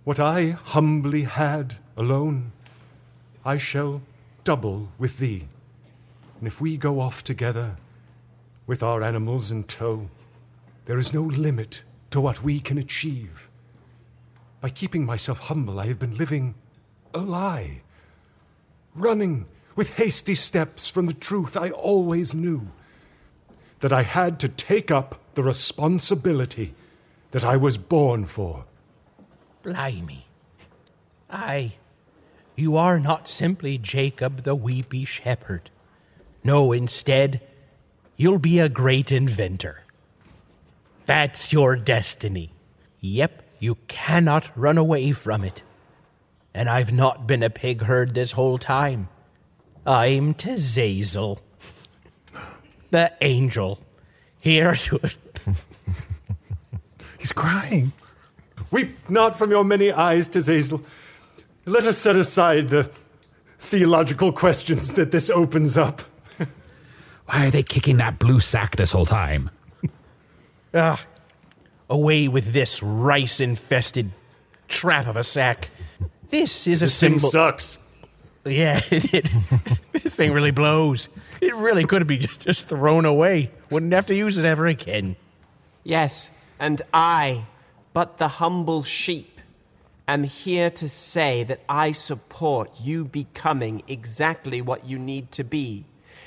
What I humbly had alone, I shall double with thee. And if we go off together, with our animals in tow, there is no limit to what we can achieve. By keeping myself humble, I have been living a lie, running with hasty steps from the truth I always knew that I had to take up the responsibility that I was born for. Blimey. Aye, you are not simply Jacob the weepy shepherd. No, instead, you'll be a great inventor. That's your destiny. Yep, you cannot run away from it. And I've not been a pig herd this whole time. I'm Tazazel, the angel, here to. He's crying. Weep not from your many eyes, Tazazel. Let us set aside the theological questions that this opens up. Why are they kicking that blue sack this whole time? Ah, away with this rice infested trap of a sack. This is a This thing symbol. sucks. Yeah, it, this thing really blows. It really could be just, just thrown away. Wouldn't have to use it ever again. Yes, and I, but the humble sheep, am here to say that I support you becoming exactly what you need to be.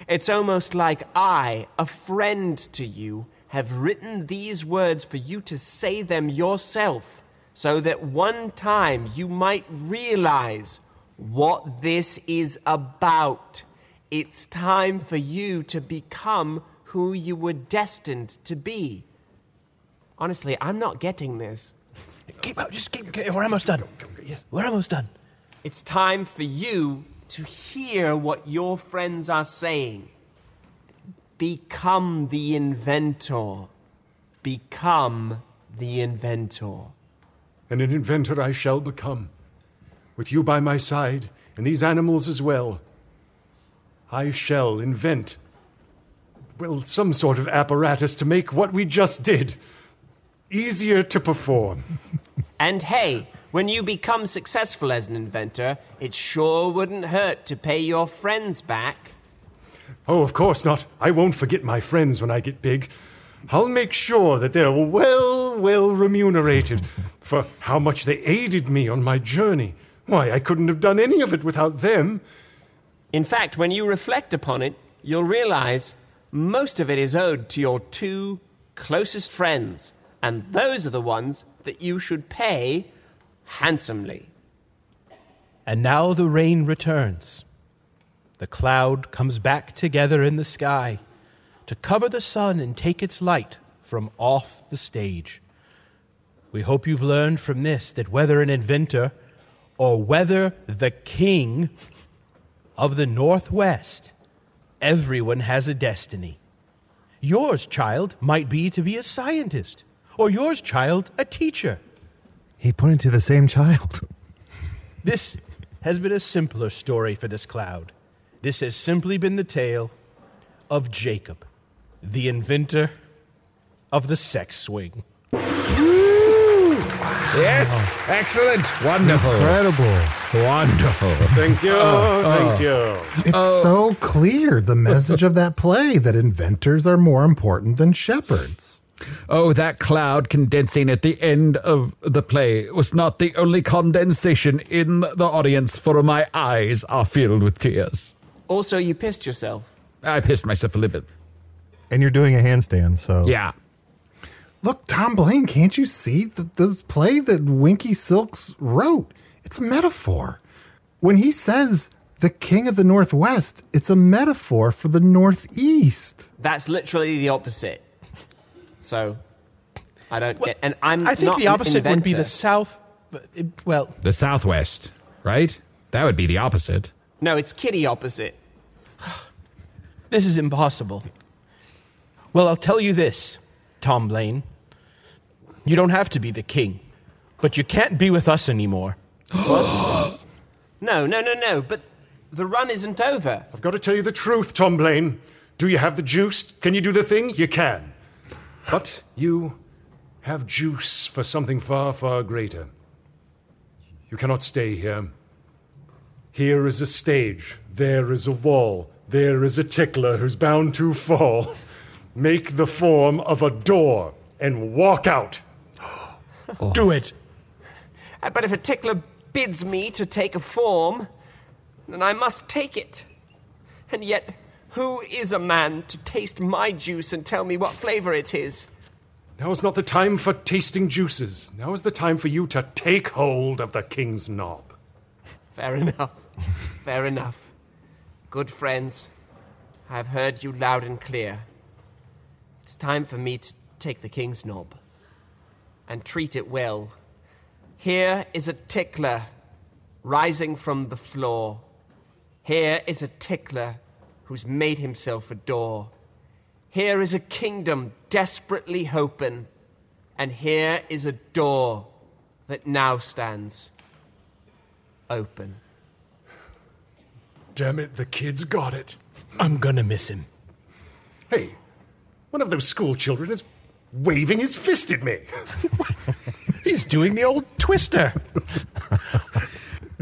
It's almost like I, a friend to you, have written these words for you to say them yourself, so that one time you might realize what this is about. It's time for you to become who you were destined to be. Honestly, I'm not getting this. Keep up, just keep. keep- We're almost done. Yes, we're almost done. It's time for you to hear what your friends are saying. Become the inventor. Become the inventor. And an inventor I shall become. With you by my side, and these animals as well. I shall invent, well, some sort of apparatus to make what we just did easier to perform. And hey, when you become successful as an inventor, it sure wouldn't hurt to pay your friends back. Oh, of course not. I won't forget my friends when I get big. I'll make sure that they're well, well remunerated for how much they aided me on my journey. Why, I couldn't have done any of it without them. In fact, when you reflect upon it, you'll realize most of it is owed to your two closest friends, and those are the ones that you should pay handsomely. And now the rain returns. The cloud comes back together in the sky to cover the sun and take its light from off the stage. We hope you've learned from this that whether an inventor or whether the king of the Northwest, everyone has a destiny. Yours, child, might be to be a scientist, or yours, child, a teacher. He pointed to the same child. This has been a simpler story for this cloud. This has simply been the tale of Jacob, the inventor of the sex swing. Yes, excellent, wonderful, Incredible. wonderful. Thank you. Oh, oh. Thank you. It's oh. so clear the message of that play that inventors are more important than shepherds. Oh, that cloud condensing at the end of the play was not the only condensation in the audience, for my eyes are filled with tears. Also, you pissed yourself. I pissed myself a little bit. And you're doing a handstand, so Yeah. Look, Tomblain, can't you see the, the play that Winky Silks wrote? It's a metaphor. When he says the king of the Northwest, it's a metaphor for the Northeast. That's literally the opposite. So, I don't get. And I'm. I think not the opposite would be the south. Well, The Southwest, right? That would be the opposite. No, it's kitty opposite. this is impossible. Well, I'll tell you this, Tomblain. You don't have to be the king, but you can't be with us anymore. What? no, no, no, no. But the run isn't over. I've got to tell you the truth, Tomblain. Do you have the juice? Can you do the thing? You can. But you have juice for something far, far greater. You cannot stay here. Here is a stage. There is a wall. There is a tickler who's bound to fall. Make the form of a door and walk out. Do it. Uh, But if a tickler bids me to take a form, then I must take it. And yet, who is a man to taste my juice and tell me what flavor it is? Now is not the time for tasting juices. Now is the time for you to take hold of the king's knob. Fair enough. Fair enough. Good friends, I have heard you loud and clear. It's time for me to take the king's knob and treat it well. Here is a tickler rising from the floor. Here is a tickler who's made himself a door. Here is a kingdom desperately hoping, and here is a door that now stands open. Damn it, the kid's got it. I'm gonna miss him. Hey, one of those school children is waving his fist at me. He's doing the old twister.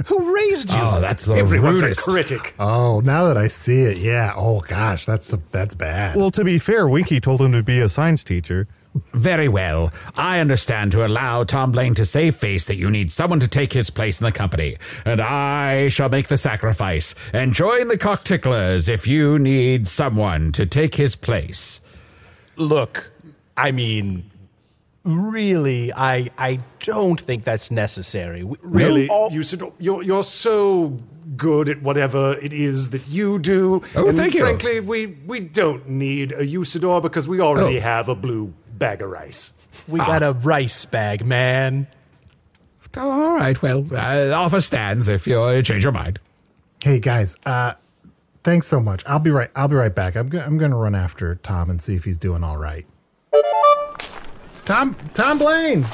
Who raised you? Oh, that's the Everyone's rudest. a critic. Oh, now that I see it, yeah. Oh gosh, that's that's bad. Well, to be fair, Winky told him to be a science teacher. Very well. I understand to allow Tomblain to save face that you need someone to take his place in the company, and I shall make the sacrifice and join the cockticklers if you need someone to take his place. Look, I mean, really, I I don't think that's necessary. We- Really, all- you should, you're, you're so good at whatever it is that you do. Oh, and thank you. Frankly, we, we don't need a Usidore because we already Oh. have a blue bag of rice. we got a rice bag, man. Oh, all right, well, uh, offer stands if you uh, change your mind. Hey guys, uh thanks so much. I'll be right I'll be right back. I'm go- I'm going to run after Tom and see if he's doing all right. Tom Tomblain.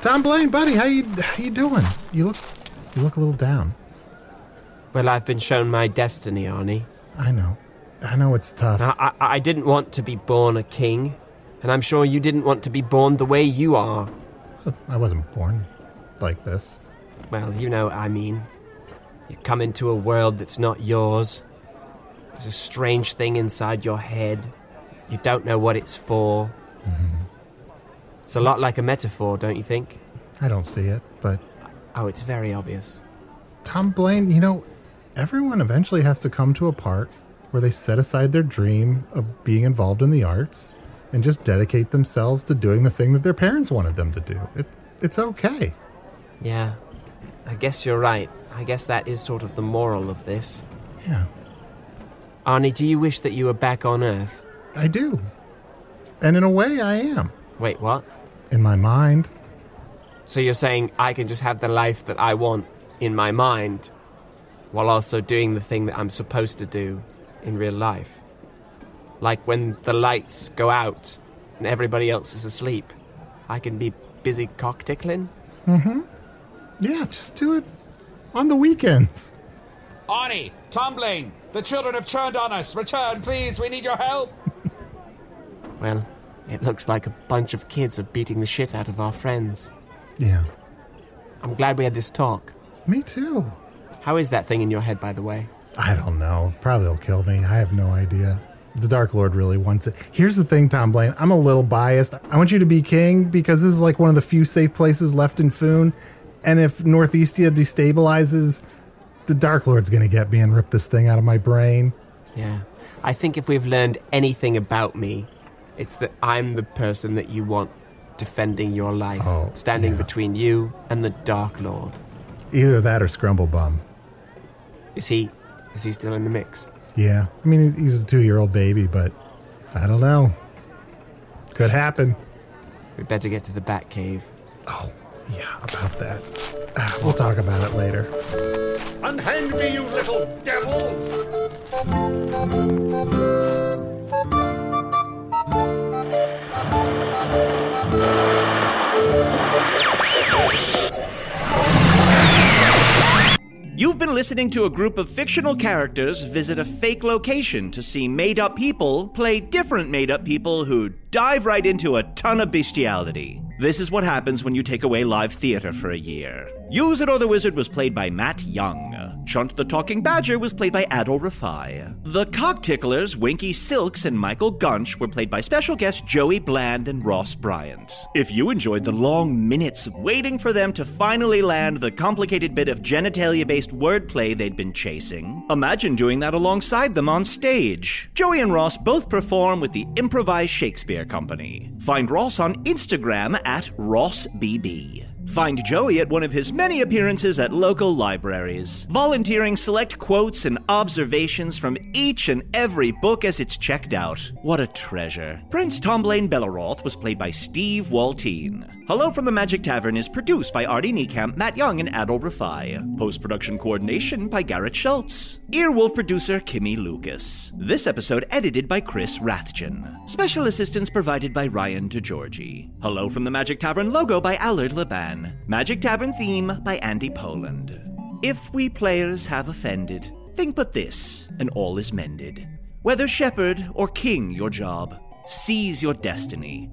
Tom Blaine, buddy, how you how you doing? You look you look a little down. Well, I've been shown my destiny, Arnie. I know. I know it's tough. Now, I, I didn't want to be born a king, and I'm sure you didn't want to be born the way you are. I wasn't born like this. Well, you know what I mean. You come into a world that's not yours. There's a strange thing inside your head. You don't know what it's for. Mm-hmm. It's a lot like a metaphor, don't you think? I don't see it, but Oh, it's very obvious. Tomblain, you know, everyone eventually has to come to a part where they set aside their dream of being involved in the arts and just dedicate themselves to doing the thing that their parents wanted them to do. It, it's okay. Yeah, I guess you're right. I guess that is sort of the moral of this. Yeah, Arnie, do you wish that you were back on Earth? I do. And in a way, I am. Wait, what? In my mind. So you're saying I can just have the life that I want in my mind while also doing the thing that I'm supposed to do in real life? Like when the lights go out and everybody else is asleep, I can be busy cock tickling? Mm hmm. Yeah, just do it on the weekends. Arnie, Tomblain, the children have turned on us. Return, please. We need your help. Well, It looks like a bunch of kids are beating the shit out of our friends. Yeah. I'm glad we had this talk. Me too. How is that thing in your head, by the way? I don't know. Probably will kill me. I have no idea. The Dark Lord really wants it. Here's the thing, Tomblain. I'm a little biased. I want you to be king because this is like one of the few safe places left in Foon. And if Northeastia destabilizes, the Dark Lord's going to get me and rip this thing out of my brain. Yeah. I think if we've learned anything about me, it's that I'm the person that you want defending your life, Oh, standing yeah. between you and the Dark Lord. Either that or Scrumblebum. Is he is he still in the mix? Yeah. I mean, he's a two year old baby, but I don't know. Could happen. We better get to the Bat Cave. Oh, yeah, about that. Ah, we'll talk about it later. Unhand me, you little devils! You've been listening to a group of fictional characters visit a fake location to see made up people play different made up people who dive right into a ton of bestiality. This is what happens when you take away live theater for a year. Usidore the Wizard was played by Matt Young. Chunt the Talking Badger was played by Adal Rifai. The Cockticklers, Winky Silks, and Michael Gunch were played by special guests Joey Bland and Ross Bryant. If you enjoyed the long minutes waiting for them to finally land the complicated bit of genitalia based wordplay they'd been chasing, imagine doing that alongside them on stage. Joey and Ross both perform with the Improvised Shakespeare Company. Find Ross on Instagram at RossBB. Find Joey at one of his many appearances at local libraries, volunteering select quotes and observations from each and every book as it's checked out. What a treasure. Prince Tomblain Belaroth was played by Steve Waltien. Hello from the Magic Tavern is produced by Arnie Niekamp, Matt Young, and Adal Rifai. Post production coordination by Garrett Schultz. Earwolf producer Kimmie Lucas. This episode edited by Chris Rathjen. Special assistance provided by Ryan DiGiorgi. Hello from the Magic Tavern logo by Allard Laban. Magic Tavern theme by Andy Poland. If we players have offended, think but this, and all is mended. Whether shepherd or king your job, seize your destiny,